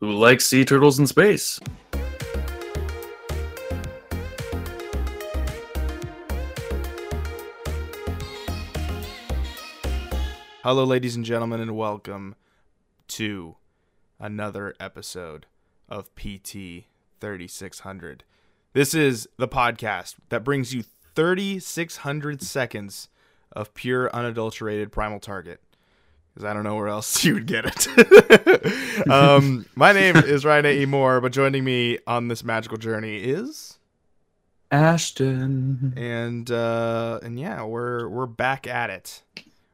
who likes sea turtles in space. Hello, ladies and gentlemen, and welcome to another episode of PT 3600. This is the podcast that brings you 3,600 seconds of pure, unadulterated primal target. Because I don't know where else you would get it. um, my name is Ryan A. E. Moore, but joining me on this magical journey is. Ashton. and uh and yeah we're we're back at it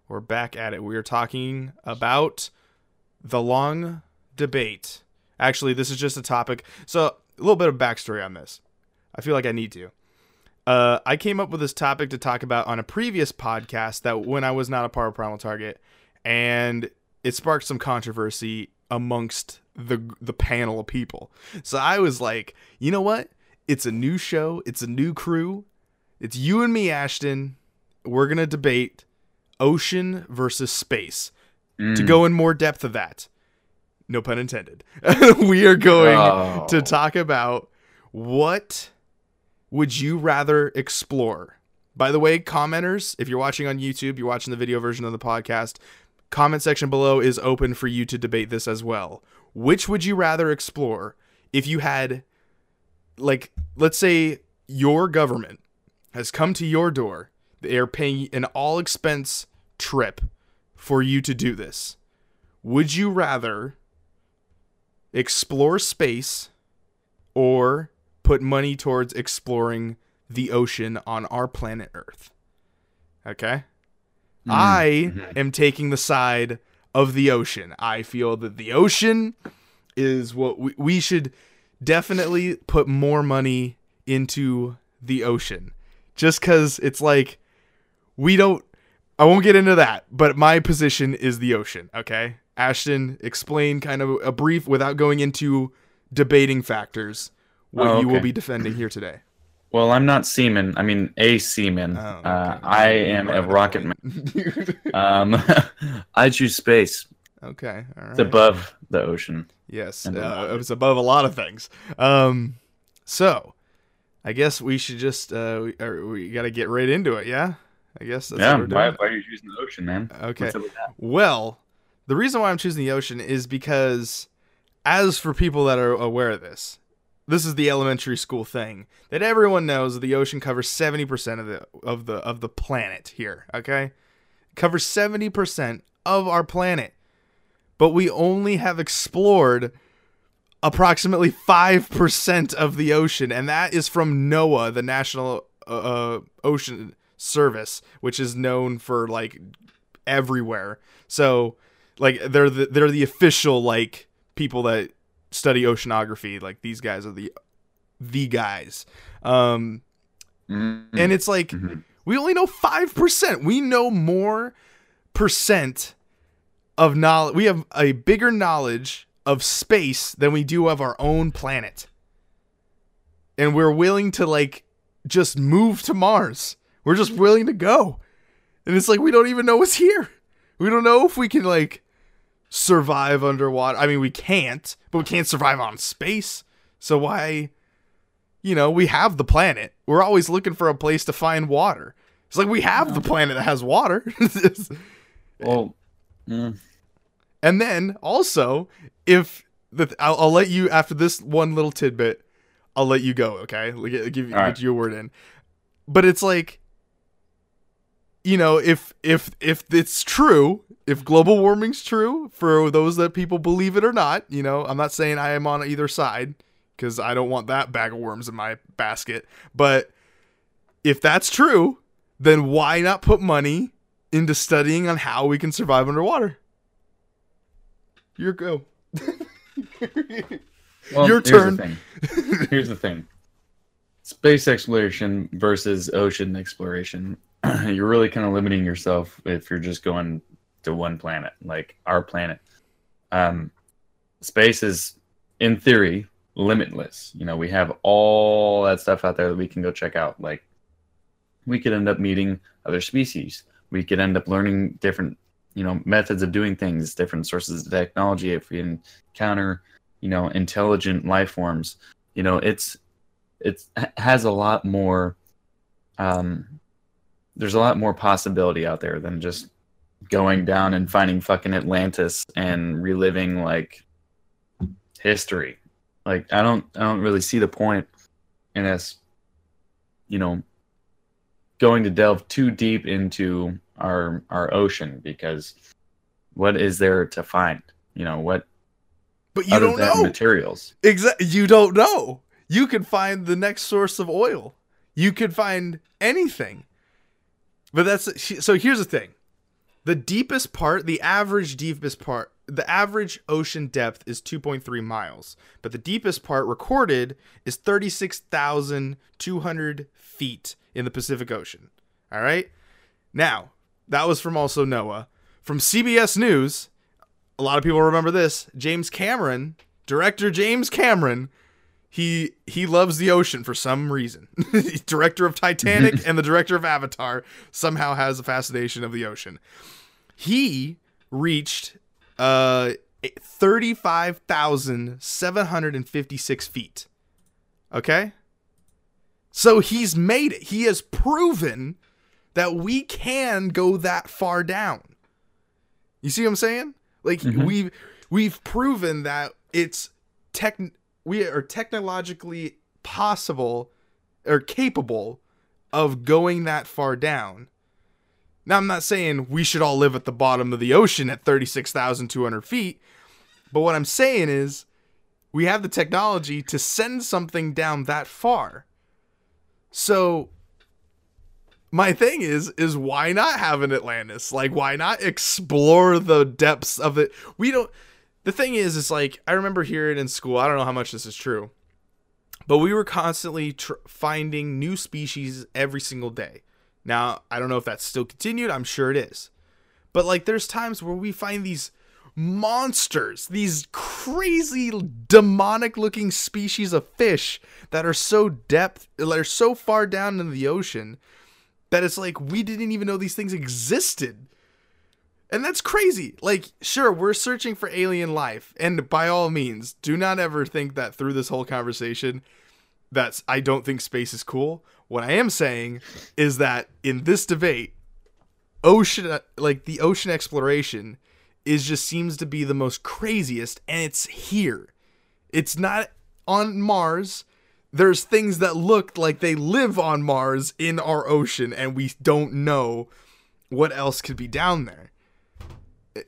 we're back at it we are talking about the long debate actually this is just a topic so a little bit of backstory on this i feel like i need to uh i came up with this topic to talk about on a previous podcast that when i was not a part of primal target and it sparked some controversy amongst the the panel of people so i was like you know what it's a new show. It's a new crew. It's you and me, Ashton. We're going to debate ocean versus space. To mm. go in more depth of that, no pun intended, we are going Oh. to talk about what would you rather explore. By the way, commenters, if you're watching on YouTube, you're watching the video version of the podcast, comment section below is open for you to debate this as well. Which would you rather explore if you had like let's say your government has come to your door they are paying an all expense trip for you to do this. Would you rather explore space or put money towards exploring the ocean on our planet earth? Okay Mm-hmm. i mm-hmm. am taking the side of the ocean. I feel that the ocean is what we, we should definitely put more money into the ocean. Just because it's like we don't i won't get into that but my position is the ocean okay? Ashton explain kind of a brief without going into debating factors what Oh, you will be defending here today Well, I'm not seaman. I mean, a seaman. Oh, uh. I am a rocket man. Um, I choose space. okay all It's above the ocean. Yes, uh, above it was above a lot of things. Um, so I guess we should just uh, we, we got to get right into it. Yeah, I guess that's yeah. what we're doing. Why, why are you choosing the ocean, man? Okay. What's up with that? Well, the reason why I'm choosing the ocean is because, as for people that are aware of this, this is the elementary school thing that everyone knows that the ocean covers 70% of the of the of the planet here, okay? covers 70% of our planet. But we only have explored approximately 5% of the ocean and that is from NOAA, the National uh, uh, Ocean Service, which is known for like everywhere. So like they're the they're the official like people that study oceanography. Like these guys are the the guys. Um Mhm. and it's like Mhm. we only know 5%. We know more percent of knowledge. We have a bigger knowledge of space than we do of our own planet. And we're willing to like just move to Mars. We're just willing to go. And it's like we don't even know what's here. We don't know if we can like survive underwater. I mean, we can't, but we can't survive on space. So why you know, we have the planet. We're always looking for a place to find water. It's like we have the planet that has water. Well, mm, and then also, if the I'll, I'll let you after this one little tidbit, I'll let you go. Okay, Like, give give right. get your word in. But it's like, you know, if if if it's true, if global warming's true for those that people believe it or not, you know, I'm not saying I am on either side because I don't want that bag of worms in my basket. But if that's true, then why not put money into studying on how we can survive underwater? Your go. well, Your here's turn. The thing. Here's the thing. Space exploration versus ocean exploration. you're really kind of limiting yourself if you're just going to one planet, like our planet. Um, space is, in theory, limitless. You know, we have all that stuff out there that we can go check out. Like, we could end up meeting other species. We could end up learning different, you know, methods of doing things, different sources of technology if we encounter, you know, intelligent life forms, you know, it's it's has a lot more um there's a lot more possibility out there than just going down and finding fucking Atlantis and reliving like history. Like I don't I don't really see the point in us, you know, going to delve too deep into our our ocean because what is there to find? You know, what But you don't know materials. Exactly you don't know. You could find the next source of oil. You could find anything. But that's so here's the thing. The deepest part, the average deepest part, the average ocean depth is 2.3 miles, but the deepest part recorded is 36,200 feet in the Pacific Ocean. All right? Now, that was from also NOAA. From CBS News, a lot of people remember this. James Cameron, director James Cameron, he he loves the ocean for some reason. director of Titanic and the director of Avatar somehow has a fascination of the ocean. He reached uh 35,756 feet. Okay? So he's made it. He has proven that we can go that far down. You see what I'm saying? Like mm-hmm. we've we've proven that it's tech we are technologically possible or capable of going that far down. Now, I'm not saying we should all live at the bottom of the ocean at 36,200 feet, but what I'm saying is we have the technology to send something down that far. So, my thing is is why not have an Atlantis? Like why not explore the depths of it? We don't the thing is, is like I remember hearing in school. I don't know how much this is true, but we were constantly tr- finding new species every single day. Now I don't know if that's still continued. I'm sure it is, but like there's times where we find these monsters, these crazy demonic looking species of fish that are so depth, that are so far down in the ocean that it's like we didn't even know these things existed. And that's crazy. Like, sure, we're searching for alien life. And by all means, do not ever think that through this whole conversation that's I don't think space is cool. What I am saying is that in this debate, ocean like the ocean exploration is just seems to be the most craziest and it's here. It's not on Mars. There's things that look like they live on Mars in our ocean and we don't know what else could be down there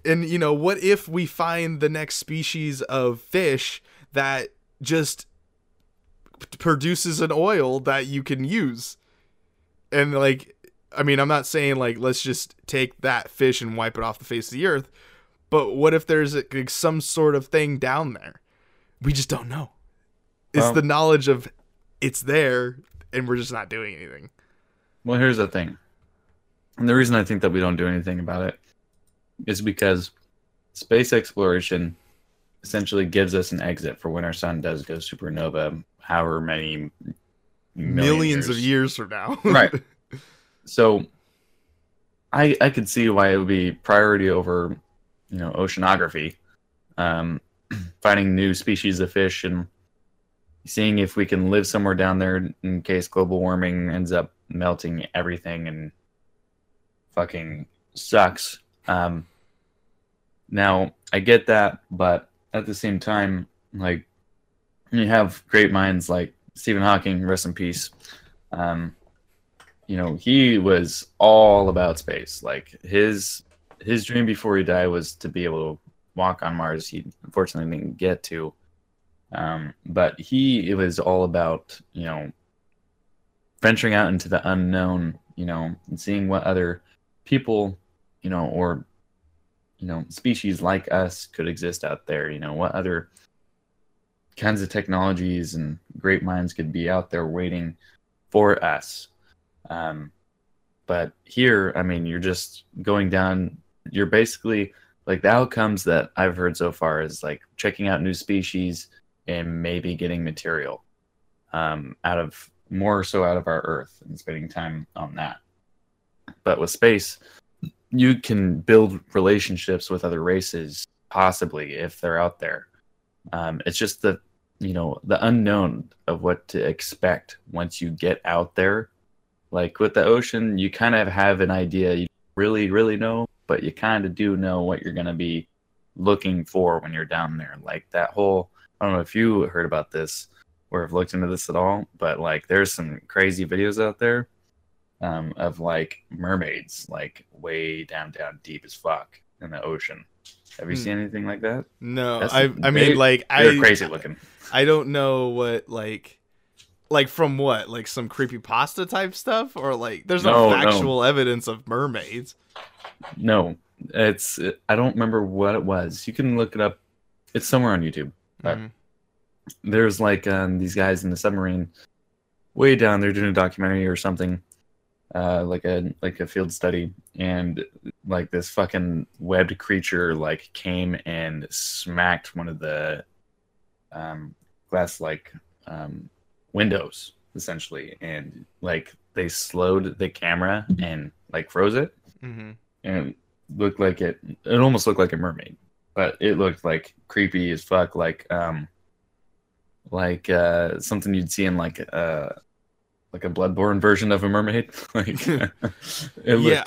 and you know what if we find the next species of fish that just produces an oil that you can use? And like i mean i'm not saying like let's just take that fish and wipe it off the face of the earth but what if there's like, some sort of thing down there? We just don't know. It's well, the knowledge of it's there and we're just not doing anything. Well here's the thing. And the reason i think that we don't do anything about it is because space exploration essentially gives us an exit for when our sun does go supernova, however many millions years. of years from now. right. So I I could see why it would be priority over, you know, oceanography. Um, finding new species of fish and seeing if we can live somewhere down there in case global warming ends up melting everything and fucking sucks. Um, now I get that, but at the same time, like you have great minds like Stephen Hawking, rest in peace. Um, you know, he was all about space. Like his his dream before he died was to be able to walk on Mars. He unfortunately didn't get to. Um, but he it was all about, you know, venturing out into the unknown, you know, and seeing what other people, you know, or you know species like us could exist out there you know what other kinds of technologies and great minds could be out there waiting for us. Um, but here i mean you're just going down you're basically like the outcomes that i've heard so far is like checking out new species and maybe getting material um, out of more so out of our earth and spending time on that. But with space you can build relationships with other races possibly if they're out there Um, it's just the you know the unknown of what to expect once you get out there. Like with the ocean, you kind of have an idea. You really, really know, but you kind of do know what you're gonna be looking for when you're down there. Like that whole. I don't know if you heard about this or have looked into this at all, but like there's some crazy videos out there um, of like mermaids, like way down, down deep as fuck in the ocean. Have you Hmm. seen anything like that? No, That's- I I they- mean like They're I crazy looking. I don't know what like like from what like some creepy pasta type stuff or like there's no, No, no. factual evidence of mermaids. No, it's I don't remember what it was. You can look it up. It's somewhere on YouTube. Mhm. There's like um, these guys in the submarine, way down. They're doing a documentary or something, uh, like a like a field study, and like this fucking webbed creature like came and smacked one of the um, glass like um, windows essentially, and like they slowed the camera and like froze it, Mhm. and it looked like it it almost looked like a mermaid but it looked like creepy as fuck like um like uh something you'd see in like uh like a bloodborne version of a mermaid. Like it looked Yeah.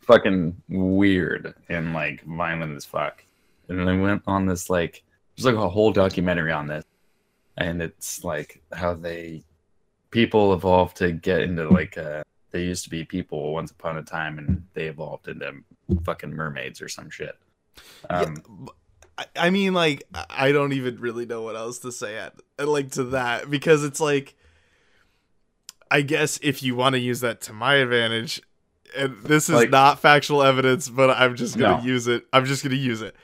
fucking weird and like violent as fuck. And then i went on this like there's like a whole documentary on this. And it's like how they people evolved to get into like uh they used to be people once upon a time and they evolved into fucking mermaids or some shit. Yeah, um b- I- mean, like, I- I don't even really know what else to say at like to that because it's like, I guess if you want to use that to my advantage, and this is Like- not factual evidence, but I'm just gonna No. use it. I'm just gonna use it.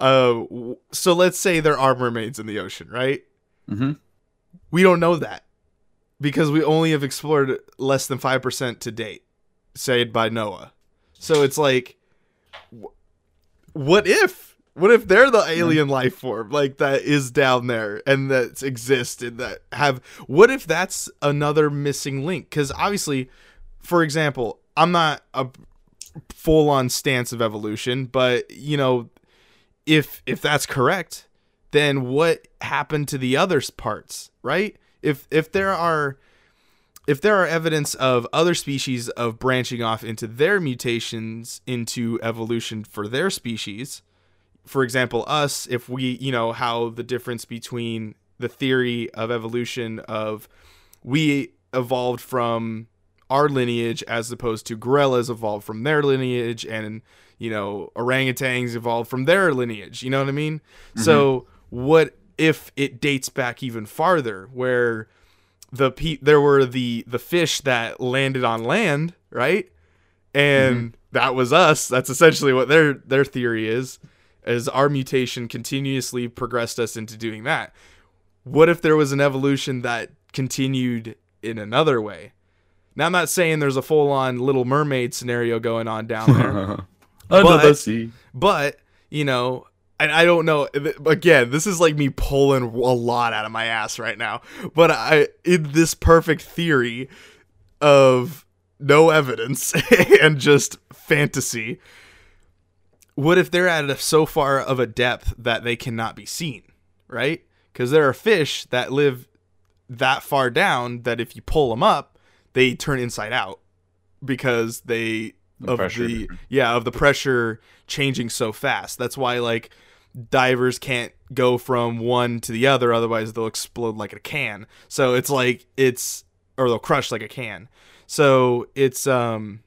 Uh, so let's say there are mermaids in the ocean, right? mhm. We don't know that because we only have explored less than 5% to date, said by NOAA. So it's like, wh- what if? What if they're the alien life form like that is down there and that exists and that have what if that's another missing link? Cuz obviously for example I'm not a full on stance of evolution but you know if if that's correct then what happened to the other parts right? If if there are if there are evidence of other species of branching off into their mutations into evolution for their species for example us if we you know how the difference between the theory of evolution of we evolved from our lineage as opposed to gorillas evolved from their lineage and you know orangutans evolved from their lineage you know what i mean? Mm-hmm. So what if it dates back even farther where the pe- there were the the fish that landed on land right? And mm-hmm. that was us. That's essentially what their their theory is as our mutation continuously progressed us into doing that. What if there was an evolution that continued in another way? Now i'm not saying there's a full-on little mermaid scenario going on down there under But- the sea. but you know and i don't know again this is like me pulling a lot out of my ass right now but i in this perfect theory of no evidence and just fantasy what if they're at a, so far of a depth that they cannot be seen right? Because there are fish that live that far down that if you pull them up they turn inside out because they The of pressure the yeah of the pressure changing so fast. That's why like divers can't go from one to the other otherwise they'll explode like a can. So it's like it's or they'll crush like a can. So it's um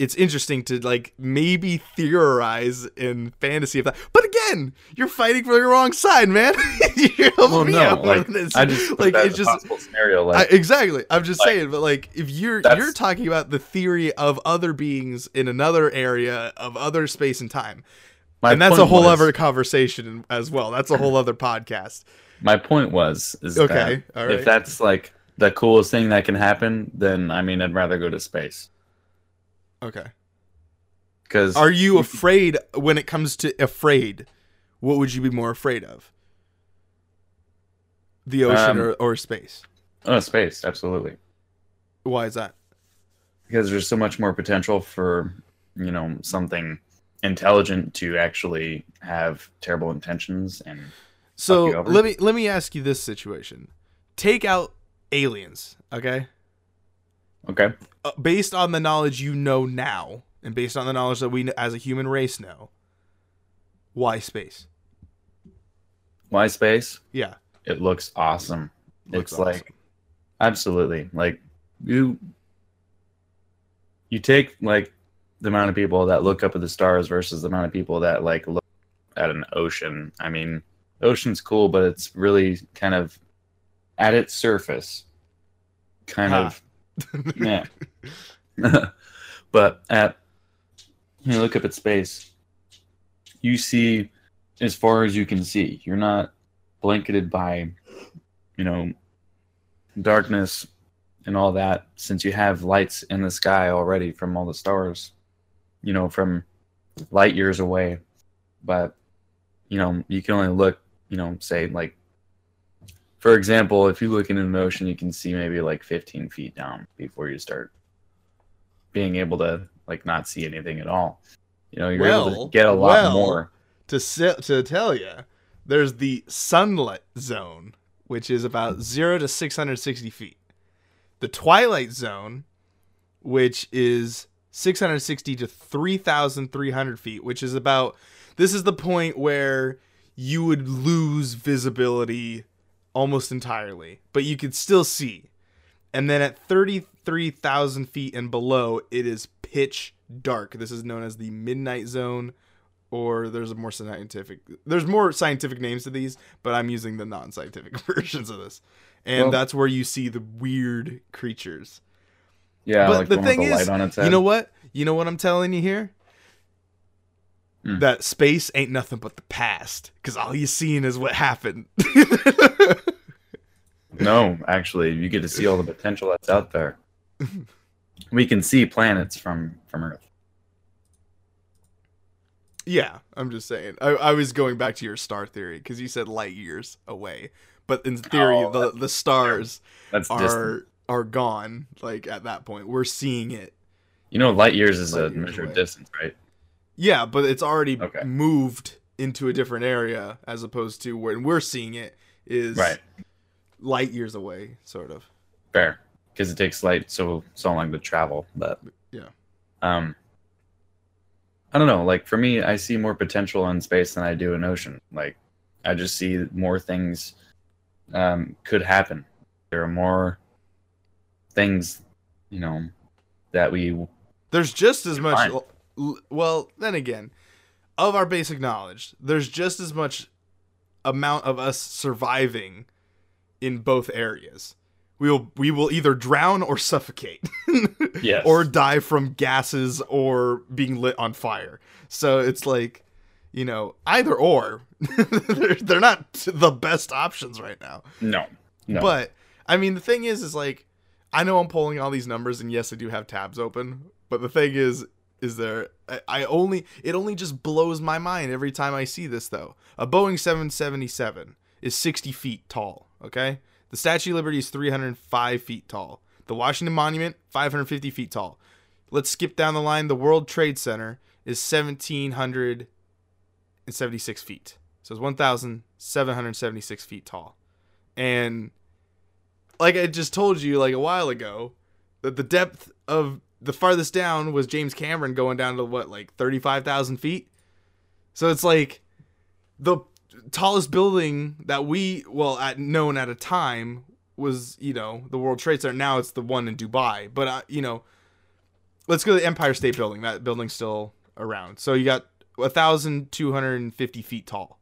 it's interesting to like maybe theorize in fantasy of that but again you're fighting for the wrong side man you're well no like this. i just like it's just possible scenario I, like exactly. I'm just like, saying, but like if you're you're talking about the theory of other beings in another area of other space and time, and that's a whole was- other conversation as well. That's a whole other podcast. my point was is Okay, that right. if that's like the coolest thing that can happen then i mean i'd rather go to space Okay. because Are you afraid when it comes to afraid? What would you be more afraid of? The ocean Um, or, or space? oh space absolutely Why is that? because there's so much more potential for you know something intelligent to actually have terrible intentions and So let me let me ask you this situation. Take out aliens, okay? Okay. Uh, based on the knowledge you know now, and based on the knowledge that we as a human race know, why space? Why space? Yeah, It looks awesome. looks it's like absolutely like you you take like the amount of people that look up at the stars versus the amount of people that like look at an ocean. I mean, ocean's cool, but it's really kind of at its surface, kind Huh. of yeah. but at you look up at space, you see as far as you can see. You're not blanketed by, you know, darkness and all that since you have lights in the sky already from all the stars, you know, from light years away. But, you know, you can only look, you know, say like, for example, if you look into an ocean, you can see maybe like 15 feet down before you start being able to like not see anything at all. You know, you're able to get a lot well, more. to si- to tell you, there's the sunlit zone, which is about zero to six hundred sixty feet. The twilight zone, which is six hundred sixty to three thousand three hundred feet, which is about. This is the point where you would lose visibility almost entirely, but you could still see. And then at 33,000 feet and below, it is pitch dark. This is known as the midnight zone, or there's a more scientific. There's more scientific names to these, but I'm using the non-scientific versions of this. And Well- that's where you see the weird creatures. Yeah, but like the thing the is, light on its you know what? You know what I'm telling you here? Hmm. That space ain't nothing but the past, because all you're seeing is what happened. No, actually, you get to see all the potential that's out there. we can see planets from from Earth. Yeah, I'm just saying. I, I was going back to your star theory because you said light years away, but in theory, Oh, the the stars That's are distant. are gone. Like at that point, we're seeing it. You know, light years is Light a years measure of distance, right? Yeah, but it's already Okay. moved into a different area as opposed to when we're seeing it is Right. light years away, sort of. Fair, because it takes light so so long to travel. But Yeah. um, I don't know. Like for me, I see more potential in space than I do in ocean. Like I just see more things um, could happen. There are more things, you know, that we There's just as much. Fine. Well, then again, of our basic knowledge, there's just as much amount of us surviving in both areas. We will we will either drown or suffocate, Yes. or die from gases or being lit on fire. So it's like, you know, either or. they're, they're not the best options right now. no, no. But I mean, the thing is, is like, I know I'm pulling all these numbers, and yes, I do have tabs open. But the thing is, is there? I, I only it only just blows my mind every time I see this. Though a Boeing 777 is 60 feet tall. Okay, the Statue of Liberty is 305 feet tall. The Washington Monument 550 feet tall. Let's skip down the line. The World Trade Center is 1776 feet. So it's 1,776 feet tall. And like I just told you like a while ago, that the depth of the farthest down was James Cameron going down to what like 35,000 feet. So it's like the tallest building that we well at known at a time was you know the World Trade Center. Now it's the one in Dubai, but uh, you know, let's go to the Empire State Building. That building's still around. So you got 1,250 feet tall.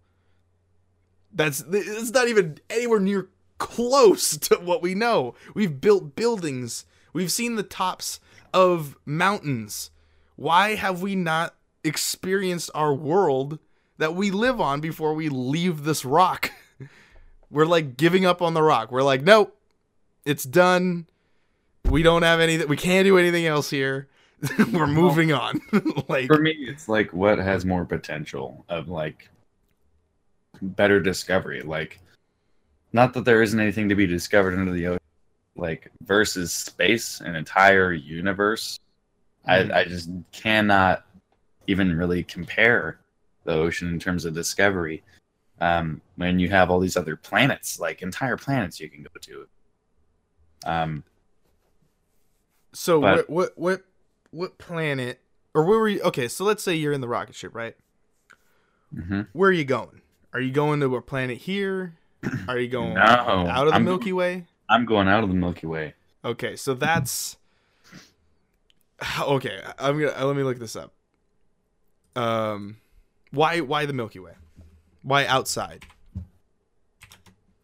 That's it's not even anywhere near close to what we know. We've built buildings. We've seen the tops of mountains. Why have we not experienced our world that we live on before we leave this rock? We're like giving up on the rock. We're like, nope, it's done. We don't have anything. We can't do anything else here. We're moving on. like, for me, it's like what has more potential of like better discovery. Like, not that there isn't anything to be discovered under the ocean, like versus space, an entire universe. Mhm. I I just cannot even really compare the ocean in terms of discovery. Um, when you have all these other planets, like entire planets, you can go to. Um, So But- what what what what planet or where were you? Okay, so let's say you're in the rocket ship, right? mhm. Where are you going? Are you going to a planet here? Are you going No, out of the I'm- Milky Way? I'm going out of the Milky Way. Okay, so that's okay. I'm gonna let me look this up. Um, why why the Milky Way? Why outside?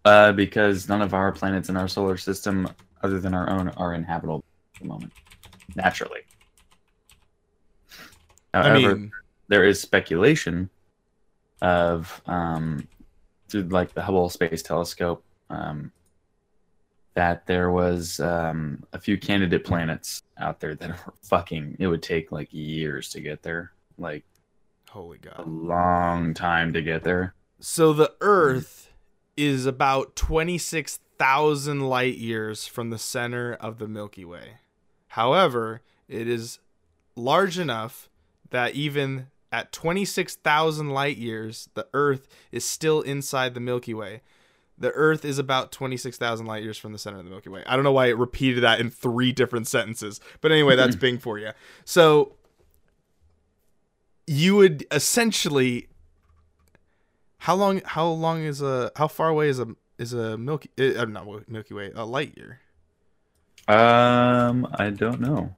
Uh, because none of our planets in our solar system, other than our own, are inhabitable at the moment, naturally. However, I mean, there is speculation of um, through like the Hubble Space Telescope um, that there was um, a few candidate planets out there that were fucking. It would take like years to get there, like holy god, a long time to get there. So the Earth is about twenty six thousand light years from the center of the Milky Way. However, it is large enough that even at 26,000 light years, the Earth is still inside the Milky Way. The Earth is about 26,000 light years from the center of the Milky Way. I don't know why it repeated that in three different sentences, but anyway, that's Bing for you. So you would essentially how long how long is a how far away is a is a Milky uh, not Milky Way, a light year? Um, I don't know.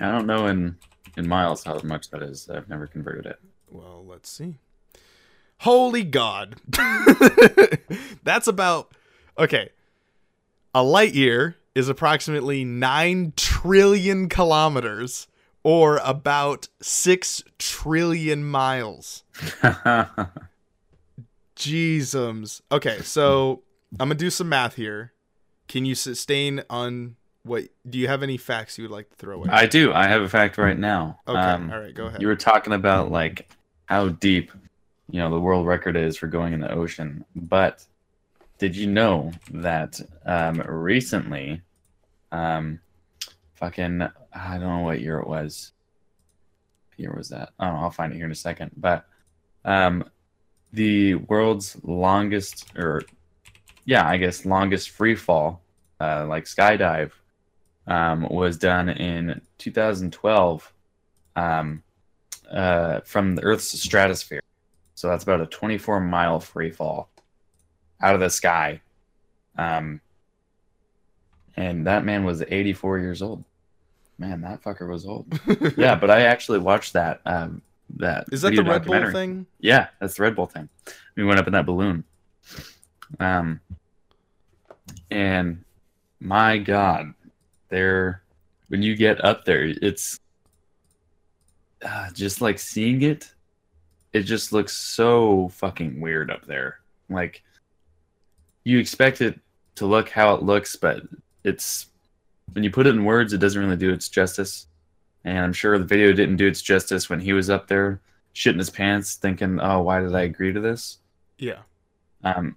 I don't know in in miles how much that is. I've never converted it. Well, let's see. Holy God. That's about okay. A light year is approximately 9 trillion kilometers or about 6 trillion miles. Jeezums. Okay, so I'm going to do some math here. Can you sustain on what do you have any facts you would like to throw away? I do. I have a fact right now. okay, Um, all right, go ahead. you were talking about like how deep, you know, the world record is for going in the ocean. But did you know that um, recently, um, fucking, I don't know what year it was. What year was that? Oh, I'll find it here in a second. But um, the world's longest, or yeah, I guess longest free fall, uh, like skydive, um, was done in 2012 um, uh, from the Earth's stratosphere. So that's about a 24 mile free fall out of the sky. Um, and that man was 84 years old. Man, that fucker was old. yeah, but I actually watched that. Um, that Is that the Red Bull thing? Yeah, that's the Red Bull thing. We went up in that balloon. Um, and my God, there, when you get up there, it's uh, just like seeing it. It just looks so fucking weird up there. Like you expect it to look how it looks, but it's when you put it in words, it doesn't really do its justice. And I'm sure the video didn't do its justice when he was up there shitting his pants, thinking, "Oh, why did I agree to this?" Yeah. Um,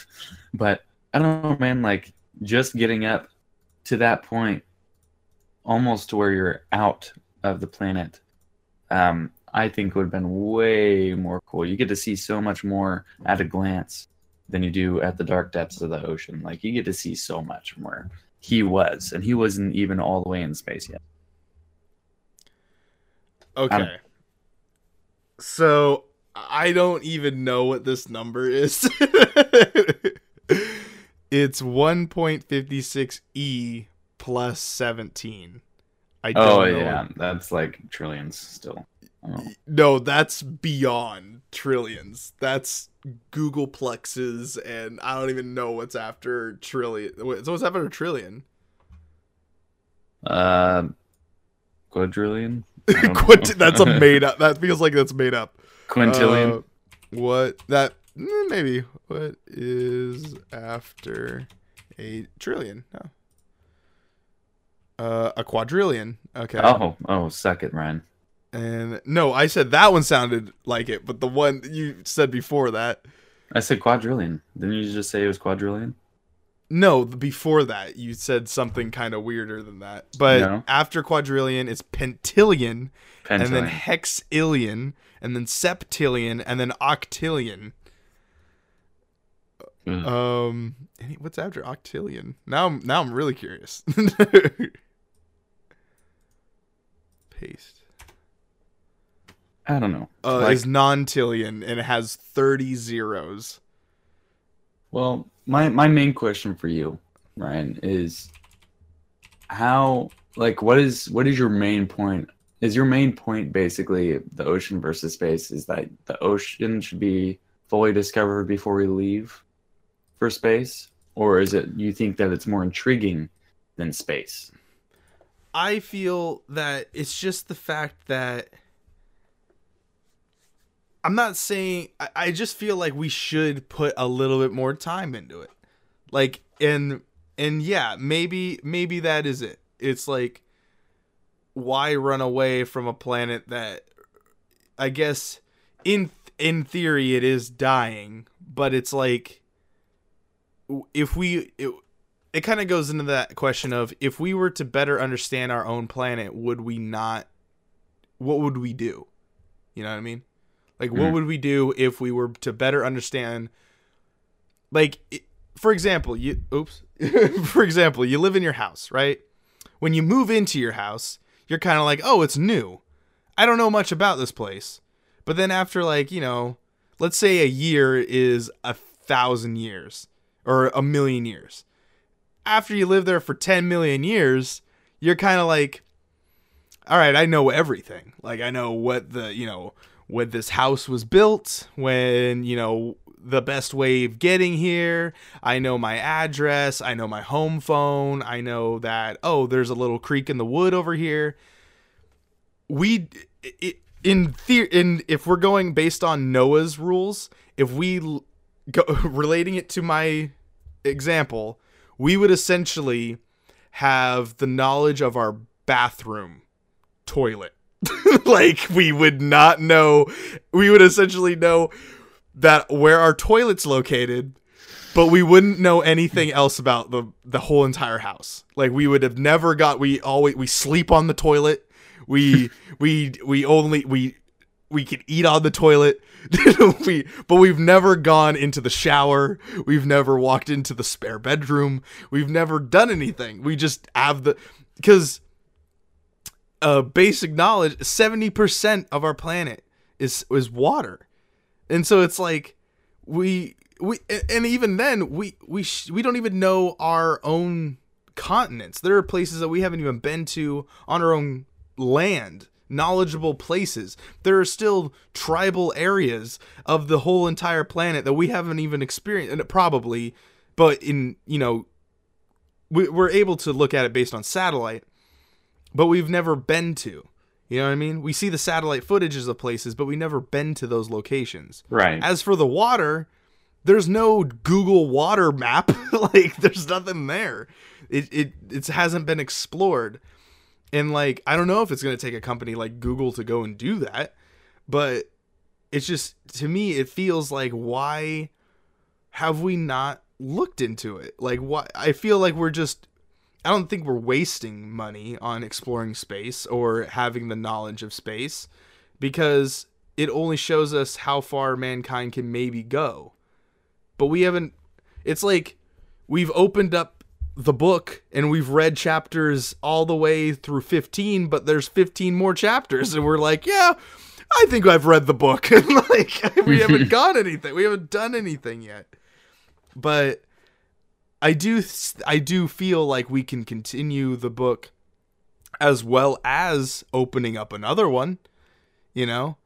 but I don't know, man. Like just getting up to that point, almost to where you're out of the planet, um, I think would have been way more cool. You get to see so much more at a glance than you do at the dark depths of the ocean. Like you get to see so much from where he was, and he wasn't even all the way in space yet. Okay. So I don't even know what this number is. it's 1.56 e plus 17. I don't Oh know. yeah, that's like trillions still. No, that's beyond trillions. That's googolplexes, and I don't even know what's after trillion. Wait, so what's after a trillion? Uh, quadrillion. I don't know. Quint- that's a made up. That feels like that's made up. quintillion. Uh, what that mm, maybe what is after a trillion? No. Uh, a quadrillion. Okay. oh, oh, suck it, Ryan. And no, I said that one sounded like it, but the one you said before that, I said quadrillion. Didn't you just say it was quadrillion? No, before that you said something kind of weirder than that. But No. after quadrillion, it's pentillion, and then Pentillion. hexillion, and then septillion, and then octillion. Ugh. Um, any- what's after octillion? Now, I'm now I'm really curious. Paste. I don't know. Uh, Like- is nontillion and it has thirty zeros. Well, my my main question for you, Ryan, is how like what is what is your main point? Is your main point basically the ocean versus space? Is that the ocean should be fully discovered before we leave for space, or is it you think that it's more intriguing than space? I feel that it's just the fact that I'm not saying I, I just feel like we should put a little bit more time into it. Like and and yeah, maybe maybe that is it. It's like why run away from a planet that I guess in in theory it is dying, but it's like if we it, it kind of goes into that question of if we were to better understand our own planet, would we not? What would we do? You know what I mean? Like, what Mm. would we do if we were to better understand? Like, for example, you oops. for example, you live in your house, right? When you move into your house, you're kind of like, oh, it's new. I don't know much about this place. But then after like, you know, let's say a year is a thousand years or a million years after you live there for 10 million years, you're kind of like, all right, I know everything. Like, I know what the, you know, when this house was built, when, you know, the best way of getting here. I know my address. I know my home phone. I know that, oh, there's a little creek in the wood over here. We, in theory, in if we're going based on NOAA's rules, if we go relating it to my example, we would essentially have the knowledge of our bathroom toilet. like we would not know. We would essentially know that where our toilet's located but we wouldn't know anything else about the the whole entire house. Like we would have never got we always we sleep on the toilet. We we we only we we can eat on the toilet. We but we've never gone into the shower. We've never walked into the spare bedroom. We've never done anything. We just have the because uh basic knowledge 70% of our planet is is water. And so it's like we we and even then we we sh- we don't even know our own continents. There are places that we haven't even been to on our own land knowledgeable places. There are still tribal areas of the whole entire planet that we haven't even experienced and probably but in you know we, we're able to look at it based on satellite but we've never been to you know what i mean we see the satellite footages of places but we never been to those locations Right. as for the water, there's no Google water map. like there's nothing there. It it it hasn't been explored. And like I don't know if it's going to take a company like Google to go and do that, but it's just to me it feels like why have we not looked into it? Like why I feel like we're just I don't think we're wasting money on exploring space or having the knowledge of space because it only shows us how far mankind can maybe go. But we haven't it's like we've opened up the book and we've read chapters all the way through 15, but there's 15 more chapters and we're like, yeah, I think I've read the book. and like we haven't got anything. We haven't done anything yet. But I do I do feel like we can continue the book as well as opening up another one, you know,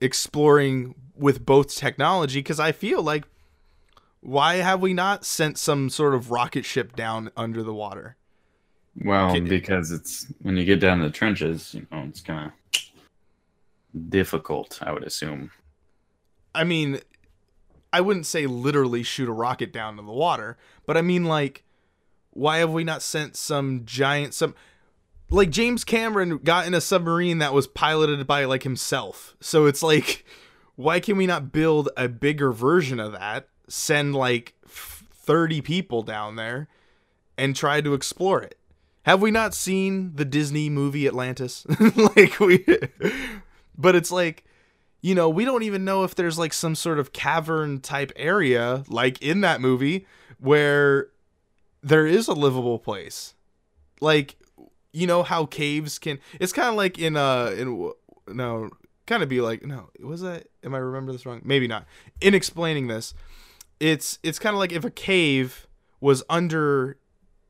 exploring with both technology because I feel like why have we not sent some sort of rocket ship down under the water? Well, Okay. because it's when you get down to the trenches, you know, it's kind of difficult. I would assume. I mean, I wouldn't say literally shoot a rocket down to the water, but I mean like why have we not sent some giant some like James Cameron got in a submarine that was piloted by like himself. So it's like why can we not build a bigger version of that? Send like 30 people down there and try to explore it. Have we not seen the Disney movie Atlantis? like we But it's like you know, we don't even know if there's like some sort of cavern type area like in that movie where there is a livable place. Like you know how caves can it's kind of like in uh in no kind of be like no was that am i remember this wrong maybe not in explaining this it's it's kind of like if a cave was under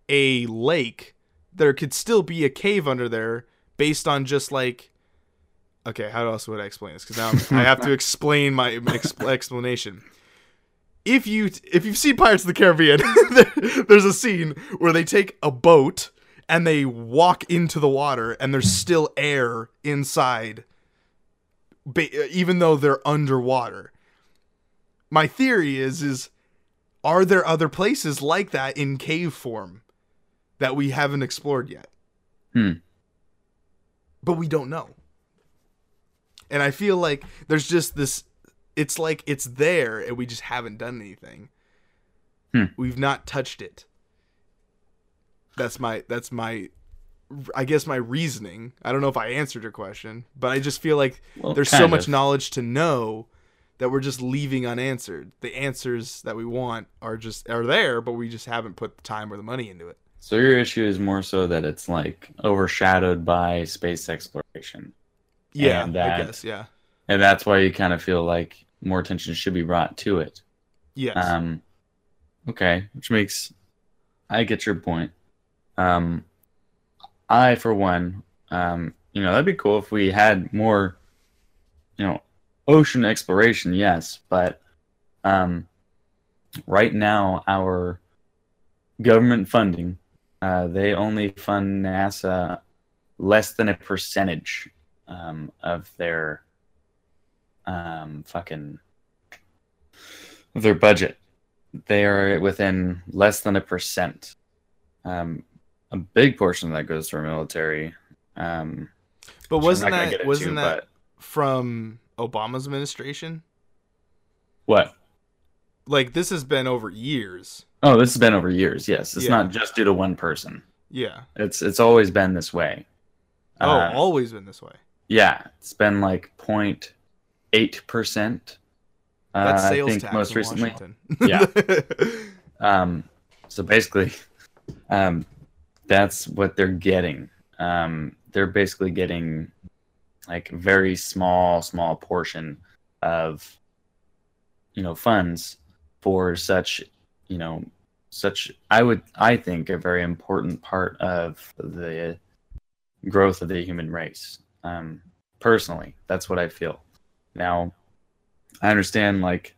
a lake there could still be a cave under there based on just like okay how else would i explain this? Because now i have to explain my exp- explanation. If you if you've seen pirates of the caribbean there, there's a scene where they take a boat and they walk into the water and there's still air inside even though they're underwater. My theory is is are there other places like that in cave form that we haven't explored yet? Hmm. but we don't know and i feel like there's just this it's like it's there and we just haven't done anything. Hmm. we've not touched it. That's my that's my i guess my reasoning. I don't know if i answered your question but i just feel like Well, there's so kind much knowledge to know that we're just leaving unanswered. The answers that we want are just are there but we just haven't put the time or the money into it. So your issue is more so that it's like overshadowed by space exploration, yeah And i guess yeah and that's why you kind of feel like more attention should be brought to it. yes Um, okay, which makes I get your point. Um, I, for one, um, you know, that'd be cool if we had more, you know, ocean exploration. Yes, but um, right now our government funding, uh, they only fund NASA less than a percentage um, of their um, fucking their budget. They are within less than a percent. Um, a big portion of that goes to our military. Um, but wasn't that into, wasn't that but- from obama's administration what? like this has been over years Oh, this has been over years. Yes, it's Yeah. not just due to one person. yeah It's it's always been this way. oh Uh, always been this way yeah, it's been like 0.8 percent. that's I sales think tax most in recently. Washington. Yeah. Um, so basically, um, that's what they're getting. Um, they're basically getting like very small, small portion of you know funds for such you know such I would I think a very important part of the growth of the human race. Um, personally, that's what I feel. Now, I understand like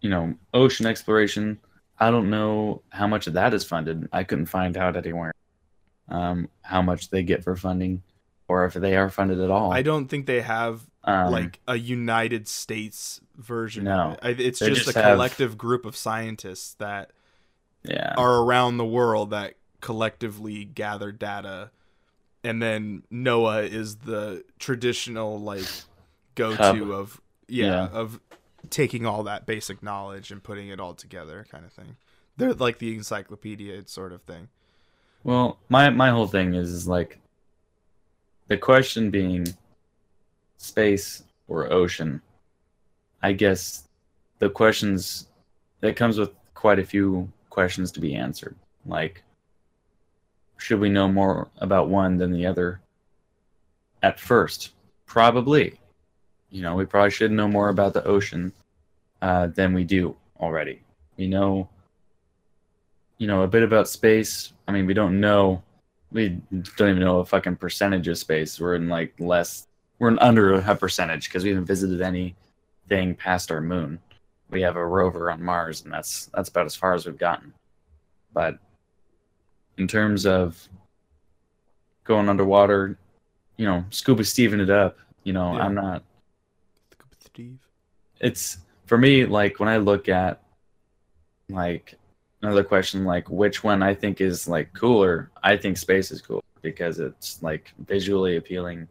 you know ocean exploration I don't know how much of that is funded. I couldn't find out anywhere um, how much they get for funding, or if they are funded at all. I don't think they have um, like a United States version. No. of it. It's just, just a have- collective group of scientists that yeah, are around the world that collectively gather data, and then NOAA is the traditional like go to of yeah, Yeah. of taking all that basic knowledge and putting it all together, kind of thing. They're like the encyclopedia sort of thing. Well, my my whole thing is, is like the question being space or ocean. I guess the questions that comes with quite a few questions to be answered. Like should we know more about one than the other at first? Probably. You know, we probably should know more about the ocean uh, than we do already. We know you know, a bit about space. I mean, we don't know. We don't even know a fucking percentage of space. We're in like less. We're in under a percentage because we haven't visited anything past our moon. We have a rover on Mars, and that's that's about as far as we've gotten. But in terms of going underwater, you know, scuba Steven it up. You know, Yeah. I'm not Scuba Steve. it's for me like when i look at like another question like which one i think is like cooler i think space is cool because it's like visually appealing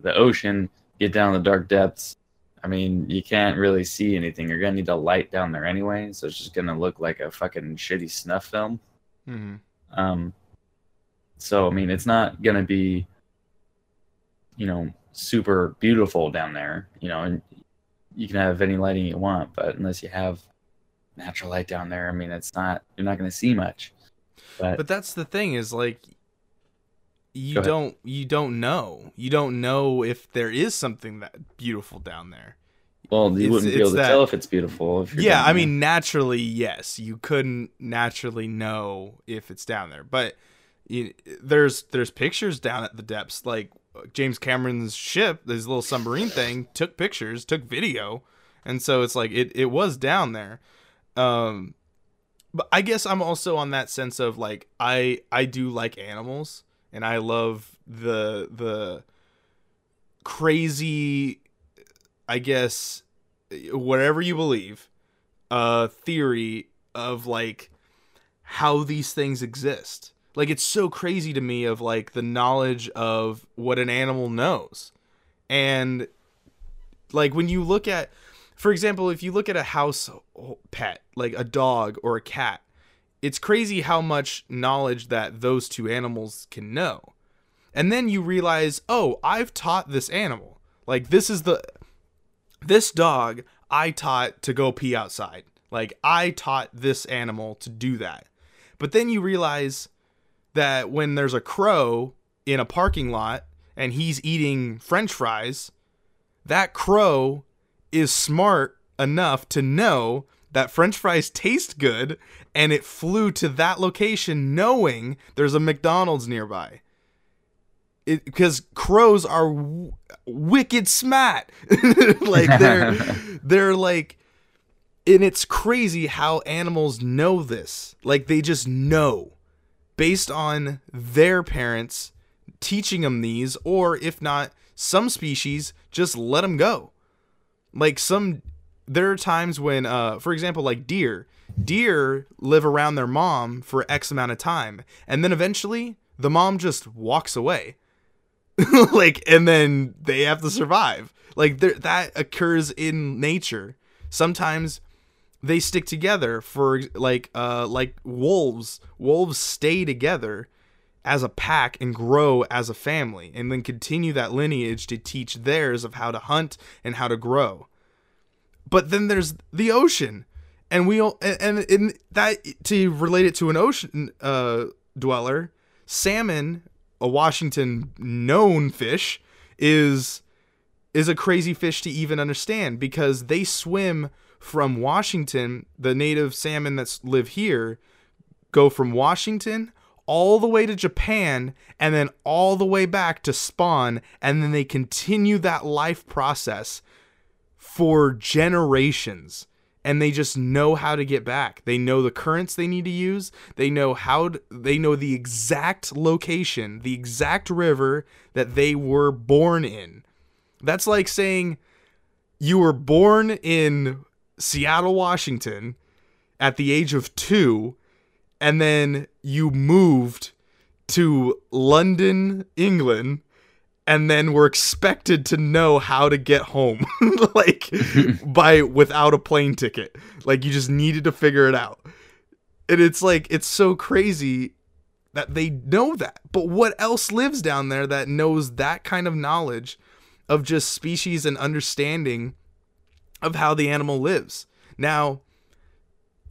the ocean get down the dark depths I mean, you can't really see anything. You're gonna need a light down there anyway, so it's just gonna look like a fucking shitty snuff film. hmm Um, so I mean, it's not gonna be, you know, super beautiful down there. You know, and you can have any lighting you want, but unless you have natural light down there, I mean, it's not. You're not gonna see much. But, But that's the thing is like you don't you don't know. You don't know if there is something that beautiful down there. Well, you it's- wouldn't be able to that- tell if it's beautiful. If you're Yeah, I mean naturally, yes, you couldn't naturally know if it's down there. But you, there's there's pictures down at the depths like James Cameron's ship, this little submarine thing, took pictures, took video, and so it's like it it was down there. Um but I guess I'm also on that sense of like I I do like animals and I love the the crazy I guess whatever you believe uh theory of like how these things exist. Like it's so crazy to me of like the knowledge of what an animal knows. And like when you look at for example, if you look at a house pet, like a dog or a cat, it's crazy how much knowledge that those two animals can know. And then you realize, "Oh, I've taught this animal. Like this is the this dog I taught to go pee outside. Like I taught this animal to do that. But then you realize that when there's a crow in a parking lot and he's eating french fries, that crow is smart enough to know that french fries taste good and it flew to that location knowing there's a McDonald's nearby. It, because crows are w- wicked smart. like they're they're like and it's crazy how animals know this. Like they just know based on their parents teaching them these or if not some species just let them go. Like some there are times when uh for example like deer deer live around their mom for x amount of time and then eventually the mom just walks away like and then they have to survive. Like that occurs in nature. Sometimes they stick together for like uh like wolves. Wolves stay together as a pack and grow as a family and then continue that lineage to teach theirs of how to hunt and how to grow. But then there's the ocean and we all and in that to relate it to an ocean uh dweller salmon a washington known fish is is a crazy fish to even understand because they swim from washington the native salmon that's live here go from washington all the way to Japan and then all the way back to spawn and then they continue that life process for generations and they just know how to get back. They know the currents they need to use. They know how to, they know the exact location, the exact river that they were born in. That's like saying you were born in Seattle, Washington at the age of 2 and then you moved to London, England, and then we're expected to know how to get home, like by without a plane ticket. Like you just needed to figure it out. And it's like it's so crazy that they know that. But what else lives down there that knows that kind of knowledge of just species and understanding of how the animal lives? Now,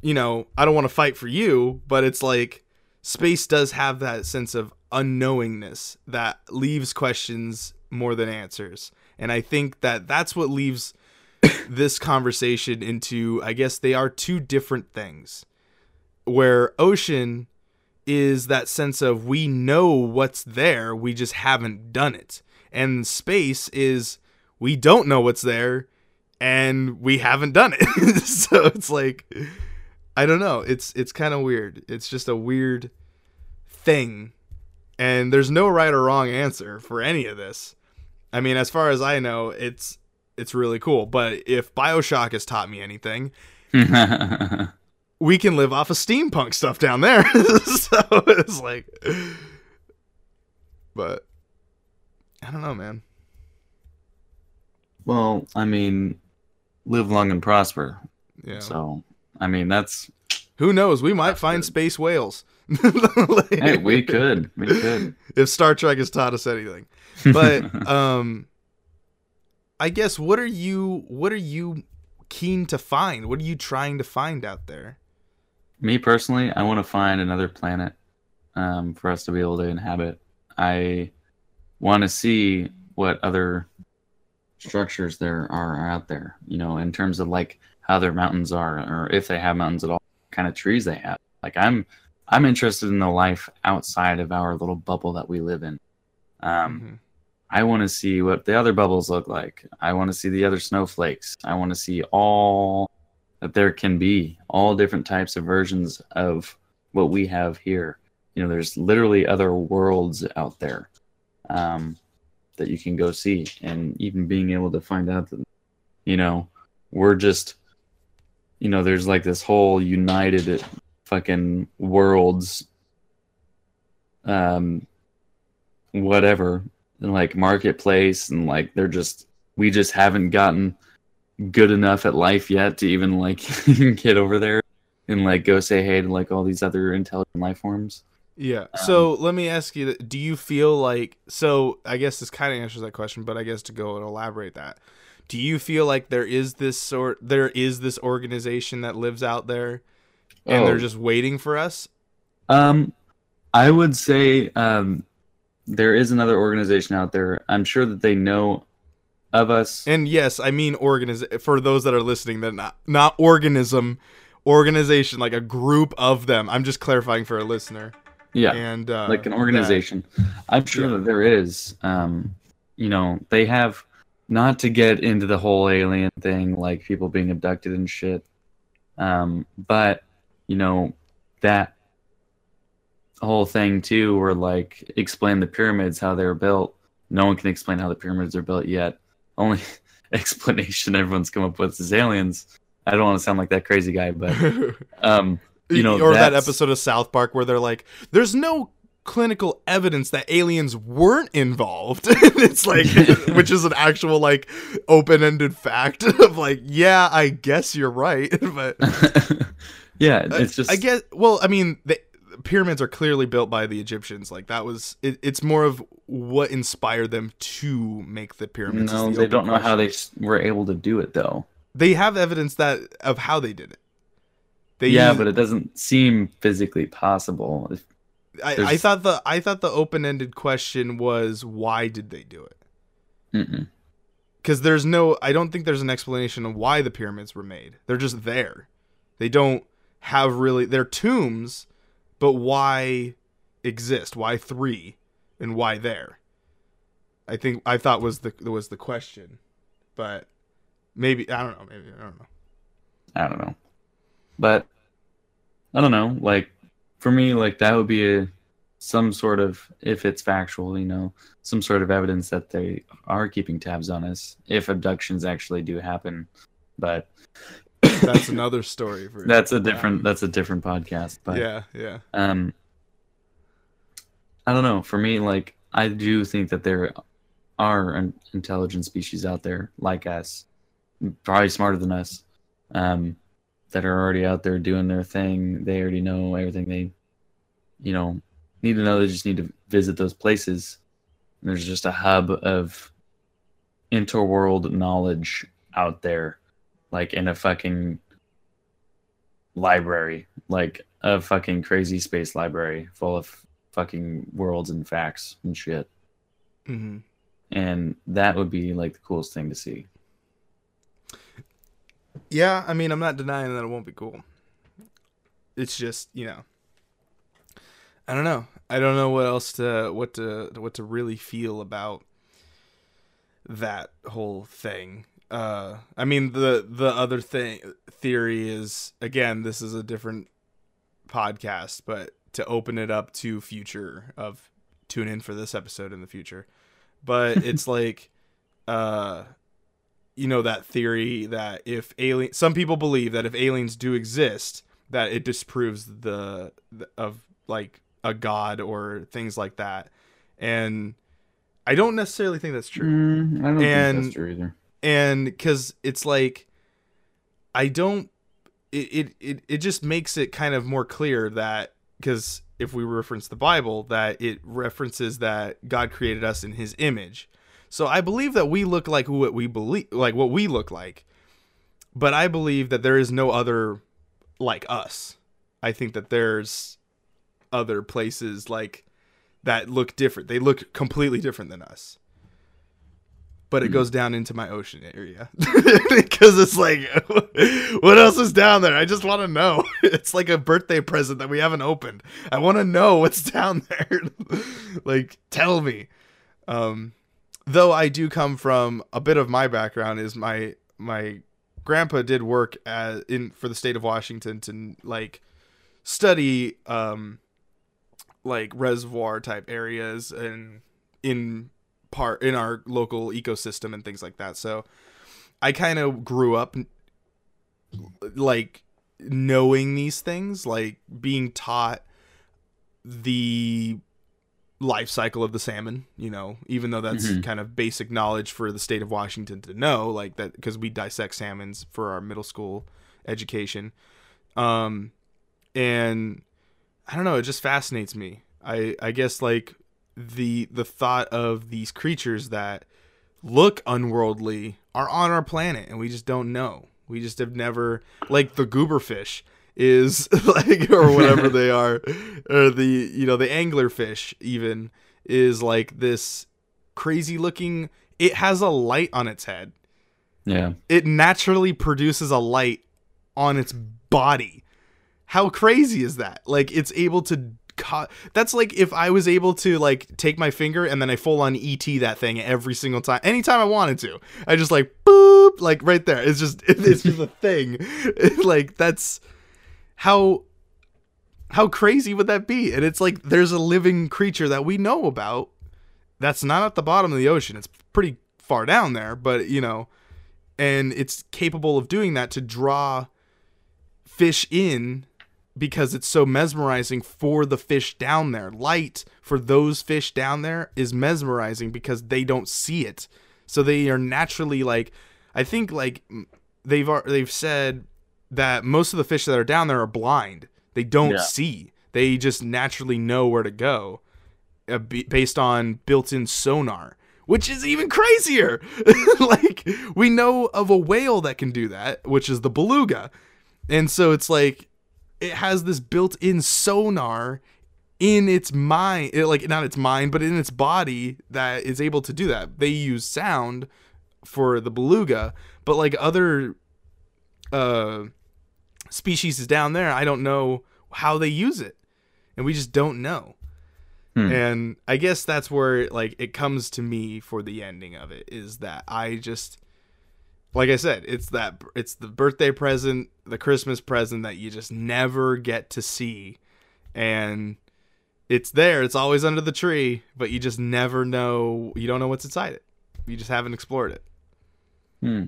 you know, I don't want to fight for you, but it's like space does have that sense of unknowingness that leaves questions more than answers. And I think that that's what leaves this conversation into I guess they are two different things. Where ocean is that sense of we know what's there, we just haven't done it. And space is we don't know what's there and we haven't done it. so it's like I don't know. It's it's kind of weird. It's just a weird thing. And there's no right or wrong answer for any of this. I mean, as far as I know, it's it's really cool. But if BioShock has taught me anything, we can live off of steampunk stuff down there. so it's like but I don't know, man. Well, I mean, live long and prosper. Yeah. So, I mean, that's Who knows? We might That's find good. space whales. Hey, we could, we could. if Star Trek has taught us anything. But um I guess what are you what are you keen to find? What are you trying to find out there? Me personally, I want to find another planet um, for us to be able to inhabit. I want to see what other structures there are out there, you know, in terms of like how their mountains are, or if they have mountains at all, what kind of trees they have. Like I'm, I'm interested in the life outside of our little bubble that we live in. Um, Mhm. I want to see what the other bubbles look like. I want to see the other snowflakes. I want to see all that there can be, all different types of versions of what we have here. You know, there's literally other worlds out there um, that you can go see, and even being able to find out that, you know, we're just, you know, there's like this whole united fucking worlds, um, whatever like marketplace and like they're just we just haven't gotten good enough at life yet to even like get over there and like go say hey to like all these other intelligent life forms Yeah. So let me ask you: Do you feel like? So I guess this kind of answers that question, but I guess to go and elaborate that, do you feel like there is this sort, there is this organization that lives out there, and Oh. they're just waiting for us? um i would say um there is another organization out there i'm sure that they know of us And yes, I mean organiz for those that are listening, that not not organism, organization, like a group of them. I'm just clarifying for a listener. yeah And uh, like an organization. I'm sure Yeah. that there is. Um, you know, they have not to get into the whole alien thing, like people being abducted and shit. Um, but you know that whole thing too, where like explain the pyramids how they were built. No one can explain how the pyramids are built yet. Only explanation everyone's come up with is aliens. I don't want to sound like that crazy guy, but um, you know, or that episode of South Park where they're like, "There's no clinical evidence that aliens weren't involved." it's like, which is an actual like open-ended fact of like, yeah, I guess you're right, but yeah, uh, it's just I guess. Well, I mean, the pyramids are clearly built by the Egyptians. Like that was. It, it's more of what inspired them to make the pyramids. No, the they don't know how they were able to do it though. They have evidence that of how they did it. They yeah, use- but it doesn't seem physically possible. I, I thought the I thought the open-ended question was why did they do it? Because there's no, I don't think there's an explanation of why the pyramids were made. They're just there. They don't have really. They're tombs, but why exist? Why three, and why there? I think I thought was the was the question, but maybe I don't know. Maybe I don't know. I don't know, but I don't know. Like for me, like that would be a some sort of if it's factual, you know, some sort of evidence that they are keeping tabs on us if abductions actually do happen. But That's another story for. that's a different that's a different podcast. But yeah, yeah. um i don't know for me like i do think that there are an intelligent species out there like us probably smarter than us um that are already out there doing their thing they already know everything they you know need to know they just need to visit those places and there's just a hub of interworld knowledge out there like in a fucking library like a fucking crazy space library full of fucking worlds and facts and shit hmm and that would be like the coolest thing to see Yeah, I mean, I'm not denying that it won't be cool. It's just, you know, I don't know. I don't know what else to what to what to really feel about that whole thing. Uh, I mean, the the other thing theory is again, this is a different podcast, but to open it up to future of tune in for this episode in the future. But it's like, uh, you know that theory that if alien some people believe that if aliens do exist that it disproves the, the of like a god or things like that. And i don't necessarily think that's true. Mm, i don't And- think that's true either and because it's like I don't. It, it it just makes it kind of more clear that because if we reference the Bible, that it references that God created us in His image. So I believe that we look like what we believe, like what we look like. But I believe that there is no other like us. I think that there's other places like that look different. They look completely different than us. But it Hmm. goes down into my ocean area because it's like, what else is down there? I just want to know. It's like a birthday present that we haven't opened. I want to know what's down there. like, tell me. Um, though I do come from a bit of my background is my my grandpa did work as in for the state of Washington to like study um like reservoir type areas and in part in our local ecosystem and things like that. So I kind of grew up like knowing these things, like being taught the life cycle of the salmon, you know, even though that's Mhm. kind of basic knowledge for the state of Washington to know, like that because we dissect salmons for our middle school education. Um and I don't know, it just fascinates me. I I guess like the the thought of these creatures that look unworldly are on our planet and we just don't know. We just have never like the gooberfish is like or whatever they are or the you know the anglerfish even is like this crazy looking it has a light on its head Yeah. it naturally produces a light on its body. How crazy is that? Like it's able to that's like if I was able to like take my finger and then I full on ET that thing every single time anytime I wanted to. I just like boop like right there. It's just it's just a thing. like that's how how crazy would that be? And it's like there's a living creature that we know about that's not at the bottom of the ocean. It's pretty far down there, but you know, and it's capable of doing that to draw fish in because it's so mesmerizing for the fish down there. Light for those fish down there is mesmerizing because they don't see it. So they are naturally like I think like they've they've said that most of the fish that are down there are blind. They don't Yeah. see. They just naturally know where to go uh, be- based on built-in sonar, which is even crazier. like we know of a whale that can do that, which is the beluga. And so it's like it has this built-in sonar in its mind, it, like not its mind, but in its body that is able to do that. They use sound for the beluga, but like other uh species is down there, I don't know how they use it. And we just don't know. Hmm. And I guess that's where like it comes to me for the ending of it is that I just like I said, it's that it's the birthday present, the Christmas present that you just never get to see. And it's there, it's always under the tree, but you just never know you don't know what's inside it. You just haven't explored it. Hmm.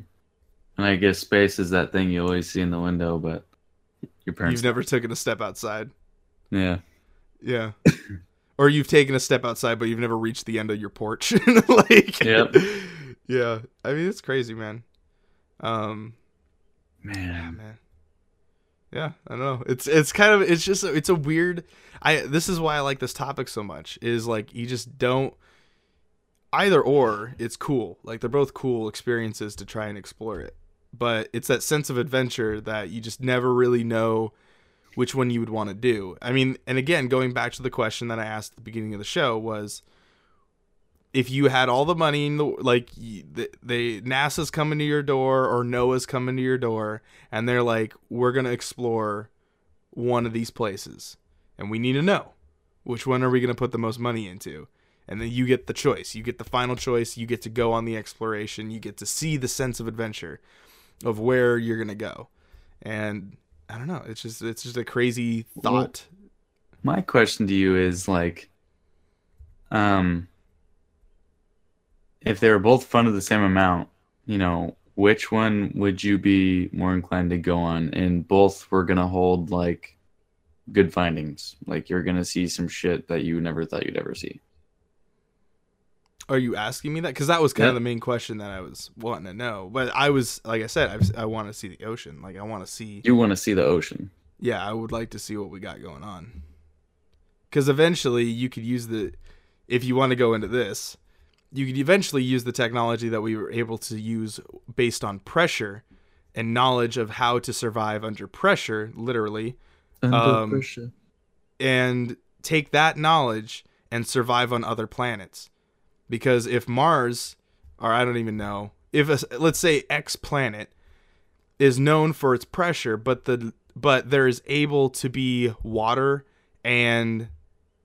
And I guess space is that thing you always see in the window, but your parents. You've never taken a step outside. Yeah. Yeah. or you've taken a step outside but you've never reached the end of your porch. like Yep. Yeah. I mean it's crazy, man. Um yeah, Man. man. Yeah, I don't know. It's it's kind of it's just it's a weird I this is why I like this topic so much is like you just don't either or it's cool. Like they're both cool experiences to try and explore it. But it's that sense of adventure that you just never really know which one you would want to do. I mean, and again, going back to the question that I asked at the beginning of the show was if you had all the money in the like the, the NASA's coming to your door or NOAA's coming to your door and they're like we're going to explore one of these places and we need to know which one are we going to put the most money into. And then you get the choice. You get the final choice. You get to go on the exploration. You get to see the sense of adventure of where you're going to go. And i don't know. It's just it's just a crazy Well, thought. My question to you is like, um, if they were both funded the same amount, you know, which one would you be more inclined to go on? And both were gonna hold like good findings. Like you're gonna see some shit that you never thought you'd ever see. Are you asking me that? Because that was kind of the main question that I was wanting to know. But I was, like I said, I've, I want to see the ocean. Like I want to see. You want to see the ocean. Yeah, I would like to see what we got going on. Because eventually you could use the, if you want to go into this, you could eventually use the technology that we were able to use based on pressure and knowledge of how to survive under pressure, literally, Under Um, pressure. and take that knowledge and survive on other planets. Because if Mars, or I don't even know, if a, let's say X planet is known for its pressure, but the but there is able to be water and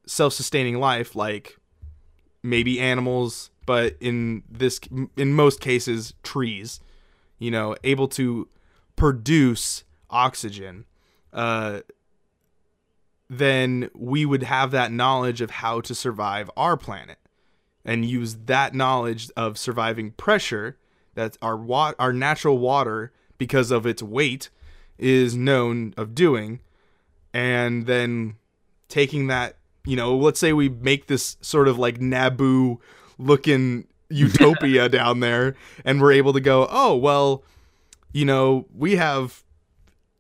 self-sustaining life, like maybe animals, but in this in most cases trees, you know, able to produce oxygen. Uh, then we would have that knowledge of how to survive our planet and use that knowledge of surviving pressure that our wa- our natural water because of its weight is known of doing and then taking that you know let's say we make this sort of like Naboo looking utopia down there and we're able to go oh well you know we have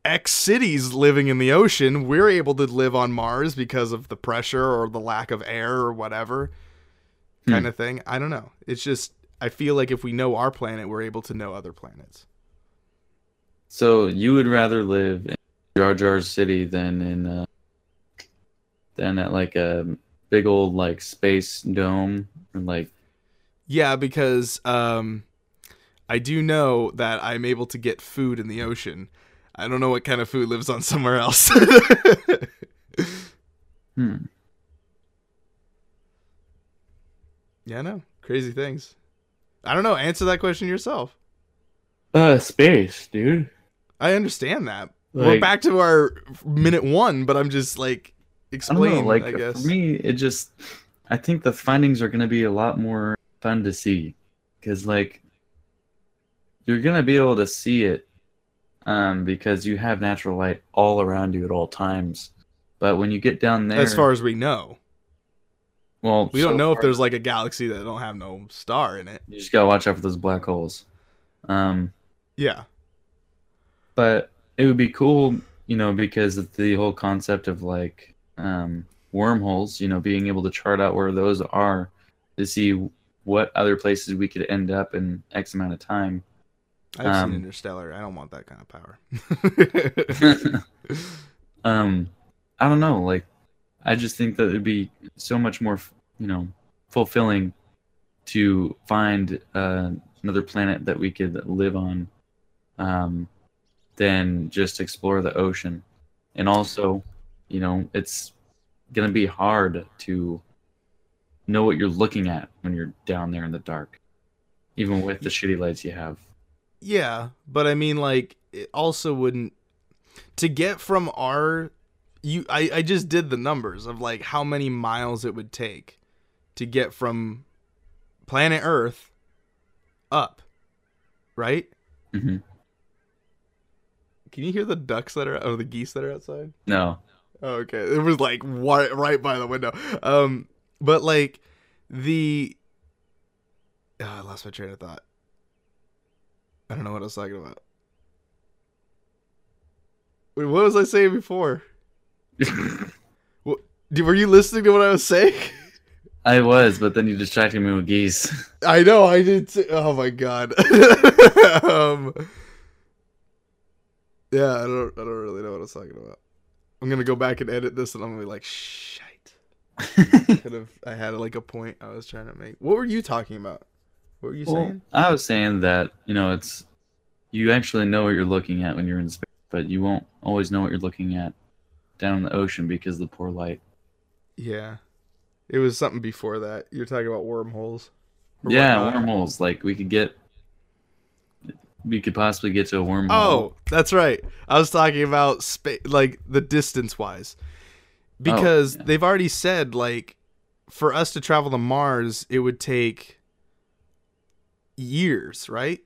X cities living in the ocean, we're able to live on Mars because of the pressure or the lack of air or whatever Hmm. kind of thing. I don't know. It's just I feel like if we know our planet, we're able to know other planets. So you would rather live in Jar Jar City than in uh, than at like a big old like space dome and like Yeah, because um I do know that I'm able to get food in the ocean. I don't know what kind of food lives on somewhere else. hmm. yeah, I know. Crazy things. I don't know. Answer that question yourself. Uh space, dude. I understand that. We're back to our minute one, but I'm just like I don't explain. know, like I guess. for me it just I think the findings are going to be a lot more fun to see cuz like you're going to be able to see it um because you have natural light all around you at all times. But when you get down there as far as we know, well we don't know if there's like a galaxy that don't have no star in it. You just gotta watch out for those black holes. Um, Yeah, but it would be cool, you know, because of the whole concept of like um, wormholes, you know, being able to chart out where those are to see what other places we could end up in X amount of time. I've Um, seen Interstellar. I don't want that kind of power. um, I don't know, like I just think that it'd be so much more, you know, fulfilling to find uh, another planet that we could live on um, than just explore the ocean. And also, you know, it's gonna be hard to know what you're looking at when you're down there in the dark, even with the shitty lights you have. yeah, but I mean, like, it also wouldn't to get from our you. I I just did the numbers of like how many miles it would take to get from planet Earth up, right? hmm Can you hear the ducks that are or the geese that are outside? No, okay. It was like right, right by the window. Um, but like the oh, I lost my train of thought. I don't know what I was talking about. Wait, what was I saying before? Did, were you listening to what I was saying? I was, but then you distracted me with geese. I know I did. Say, oh my god. um, yeah, I don't. I don't really know what I was talking about. I'm gonna go back and edit this, and I'm gonna be like, shite. Could have. I had like a point I was trying to make. What were you talking about? What were you Well, saying? I was saying that you know it's you actually know what you're looking at when you're in space, but you won't always know what you're looking at down in the ocean because of the poor light. Yeah, it was something before that. You're talking about wormholes. yeah, wormholes. Like we could get, we could possibly get to a wormhole. Oh, that's right. I was talking about space, like the distance wise, because oh, yeah. they've already said like for us to travel to Mars, it would take years, right?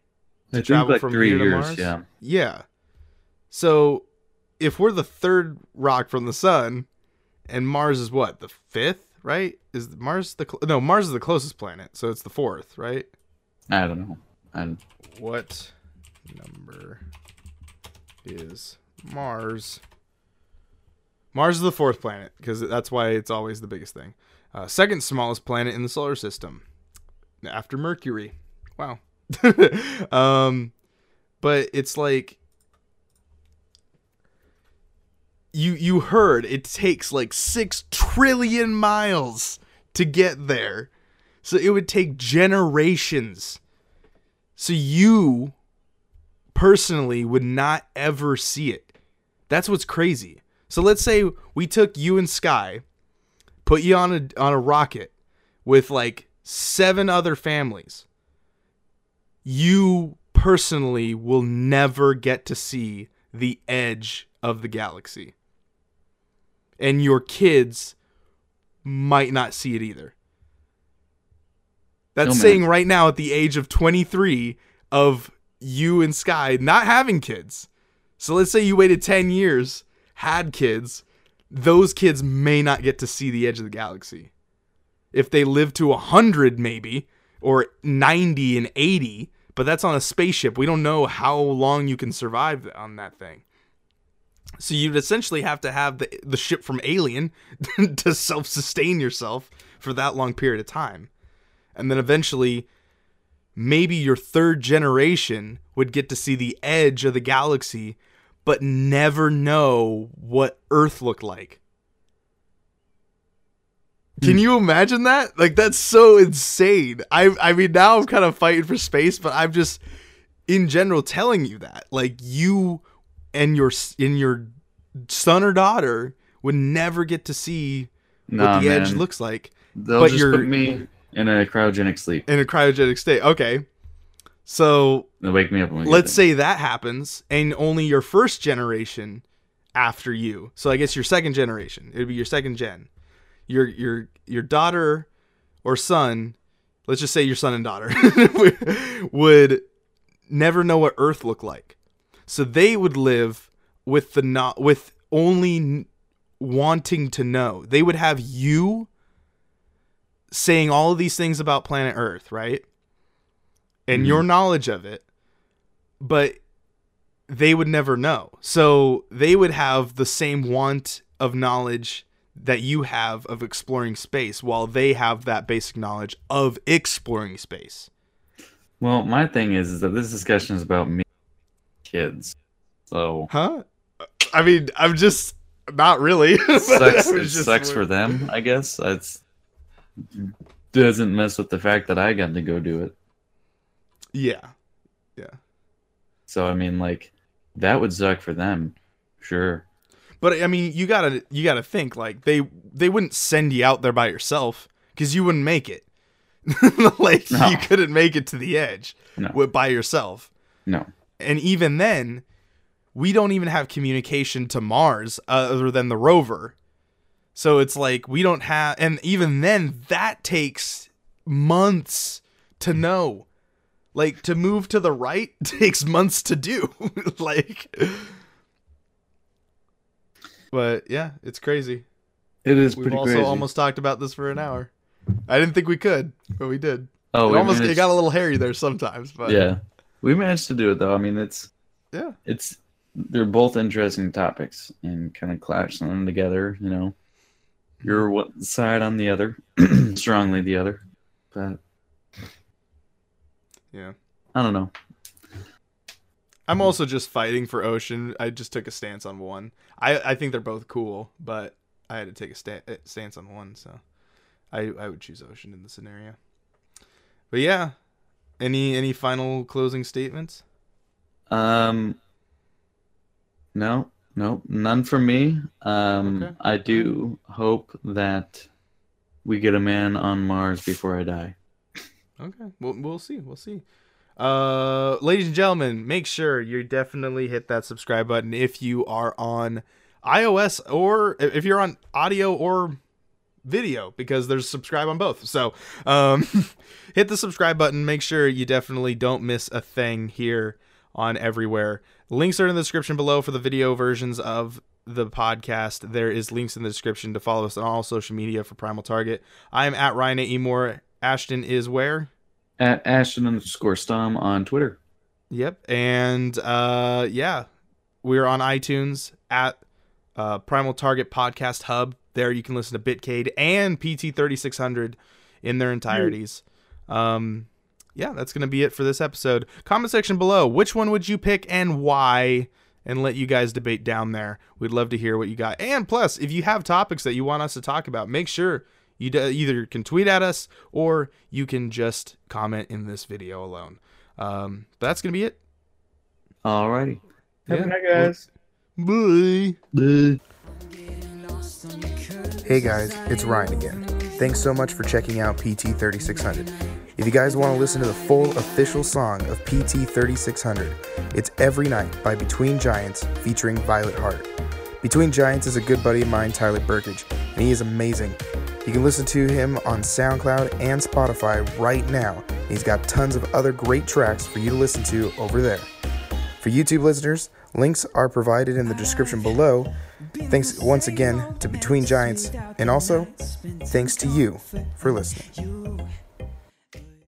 Think travel like from three here to. Mars? Yeah, Yeah. So if we're the third rock from the sun, and Mars is what the fifth right? Is Mars the cl- no? Mars is the closest planet, so it's the fourth, right? I don't know. I, What number is Mars? Mars is the fourth planet because that's why it's always the biggest thing. Uh, second smallest planet in the solar system, after Mercury. Wow. um, but it's like you you heard it takes like six trillion miles to get there, so it would take generations. So you personally would not ever see it. That's what's crazy. So let's say we took you and Sky, put you on a on a rocket with like seven other families. You personally will never get to see the edge of the galaxy. And your kids might not see it either. That's man. saying right now at the age of 23 of you and Sky not having kids. So let's say you waited 10 years, had kids, those kids may not get to see the edge of the galaxy. If they live to 100 maybe or 90 and 80, but that's on a spaceship. We don't know how long you can survive on that thing. So you'd essentially have to have the the ship from Alien to self-sustain yourself for that long period of time. And then eventually maybe your third generation would get to see the edge of the galaxy but never know what Earth looked like. Can hmm. you imagine that? Like that's so insane. I I mean now I'm kind of fighting for space, but I'm just in general telling you that. Like you and your and your son or daughter would never get to see nah, what the edge looks like They'll but just you're- put me in a cryogenic sleep. in a cryogenic state. Okay. So They'll wake me up. When let's say that happens and only your first generation after you so i guess your second generation it would be your second gen your your your daughter or son let's just say your son and daughter would never know what earth looked like so they would live with the not with only wanting to know they would have you saying all of these things about planet earth right and Mhm. your knowledge of it but they would never know. So they would have the same want of knowledge that you have of exploring space while they have that basic knowledge of exploring space. Well, my thing is, is that this discussion is about me, kids. So Huh? I mean, I'm just not really. sucks. It sucks for them, I guess. It's doesn't mess with the fact that I got to go do it. Yeah. Yeah. So I mean, like that would suck for them, sure. But I mean, you got to you got to think like they they wouldn't send you out there by yourself cuz you wouldn't make it. like No. you couldn't make it to the edge No. wi- by yourself. No. and even then we don't even have communication to mars other than the rover so it's like we don't have and even then that takes months to know like to move to the right takes months to do like but yeah it's crazy It is pretty crazy. we've pretty also crazy. almost talked about this for an hour i didn't think we could but we did oh, it we almost it got a little hairy there sometimes but yeah, we managed to do it though. I mean, it's yeah it's they're both interesting topics and kind of clashing them together. You know, you're one side on the other, strongly the other, but yeah I don't know. I'm also just fighting for Ocean. I just took a stance on one. I, I think they're both cool, but I had to take a sta- uh, stance on one, so I I would choose Ocean in the scenario. But yeah, any any final closing statements? Um, no, no, none for me. Um, Okay. I do hope that we get a man on Mars before I die. Okay, we'll we'll see. We'll see. Uh, ladies and gentlemen, make sure you definitely hit that subscribe button if you are on iOS or if you're on audio or video because there's subscribe on both. So, um, hit the subscribe button. Make sure you definitely don't miss a thing here on everywhere. Links are in the description below for the video versions of the podcast, there is links in the description to follow us on all social media for Primal Target. I am at Ryan A. E. Moore. Ashton is where? At Ashton underscore Stom on Twitter. Yep. And uh, yeah, we're on iTunes at uh, Primal Target Podcast Hub. There you can listen to Bitcade and PT 3600 in their entireties. Um, yeah, that's going to be it for this episode. Comment section below. Which one would you pick and why? And let you guys debate down there. We'd love to hear what you got. And plus, if you have topics that you want us to talk about, make sure you d- either can tweet at us or you can just comment in this video alone. Um, that's going to be it. Alrighty. Have Yeah. a night, guys. Bye. Bye. Hey guys, it's Ryan again. Thanks so much for checking out PT 3600. If you guys want to listen to the full official song of PT 3600, it's Every Night by Between Giants featuring Violet Heart. Between Giants is a good buddy of mine, Tyler Burkage, and he is amazing. You can listen to him on SoundCloud and Spotify right now. He's got tons of other great tracks for you to listen to over there. For YouTube listeners, links are provided in the description below. Thanks once again to Between Giants, and also thanks to you for listening.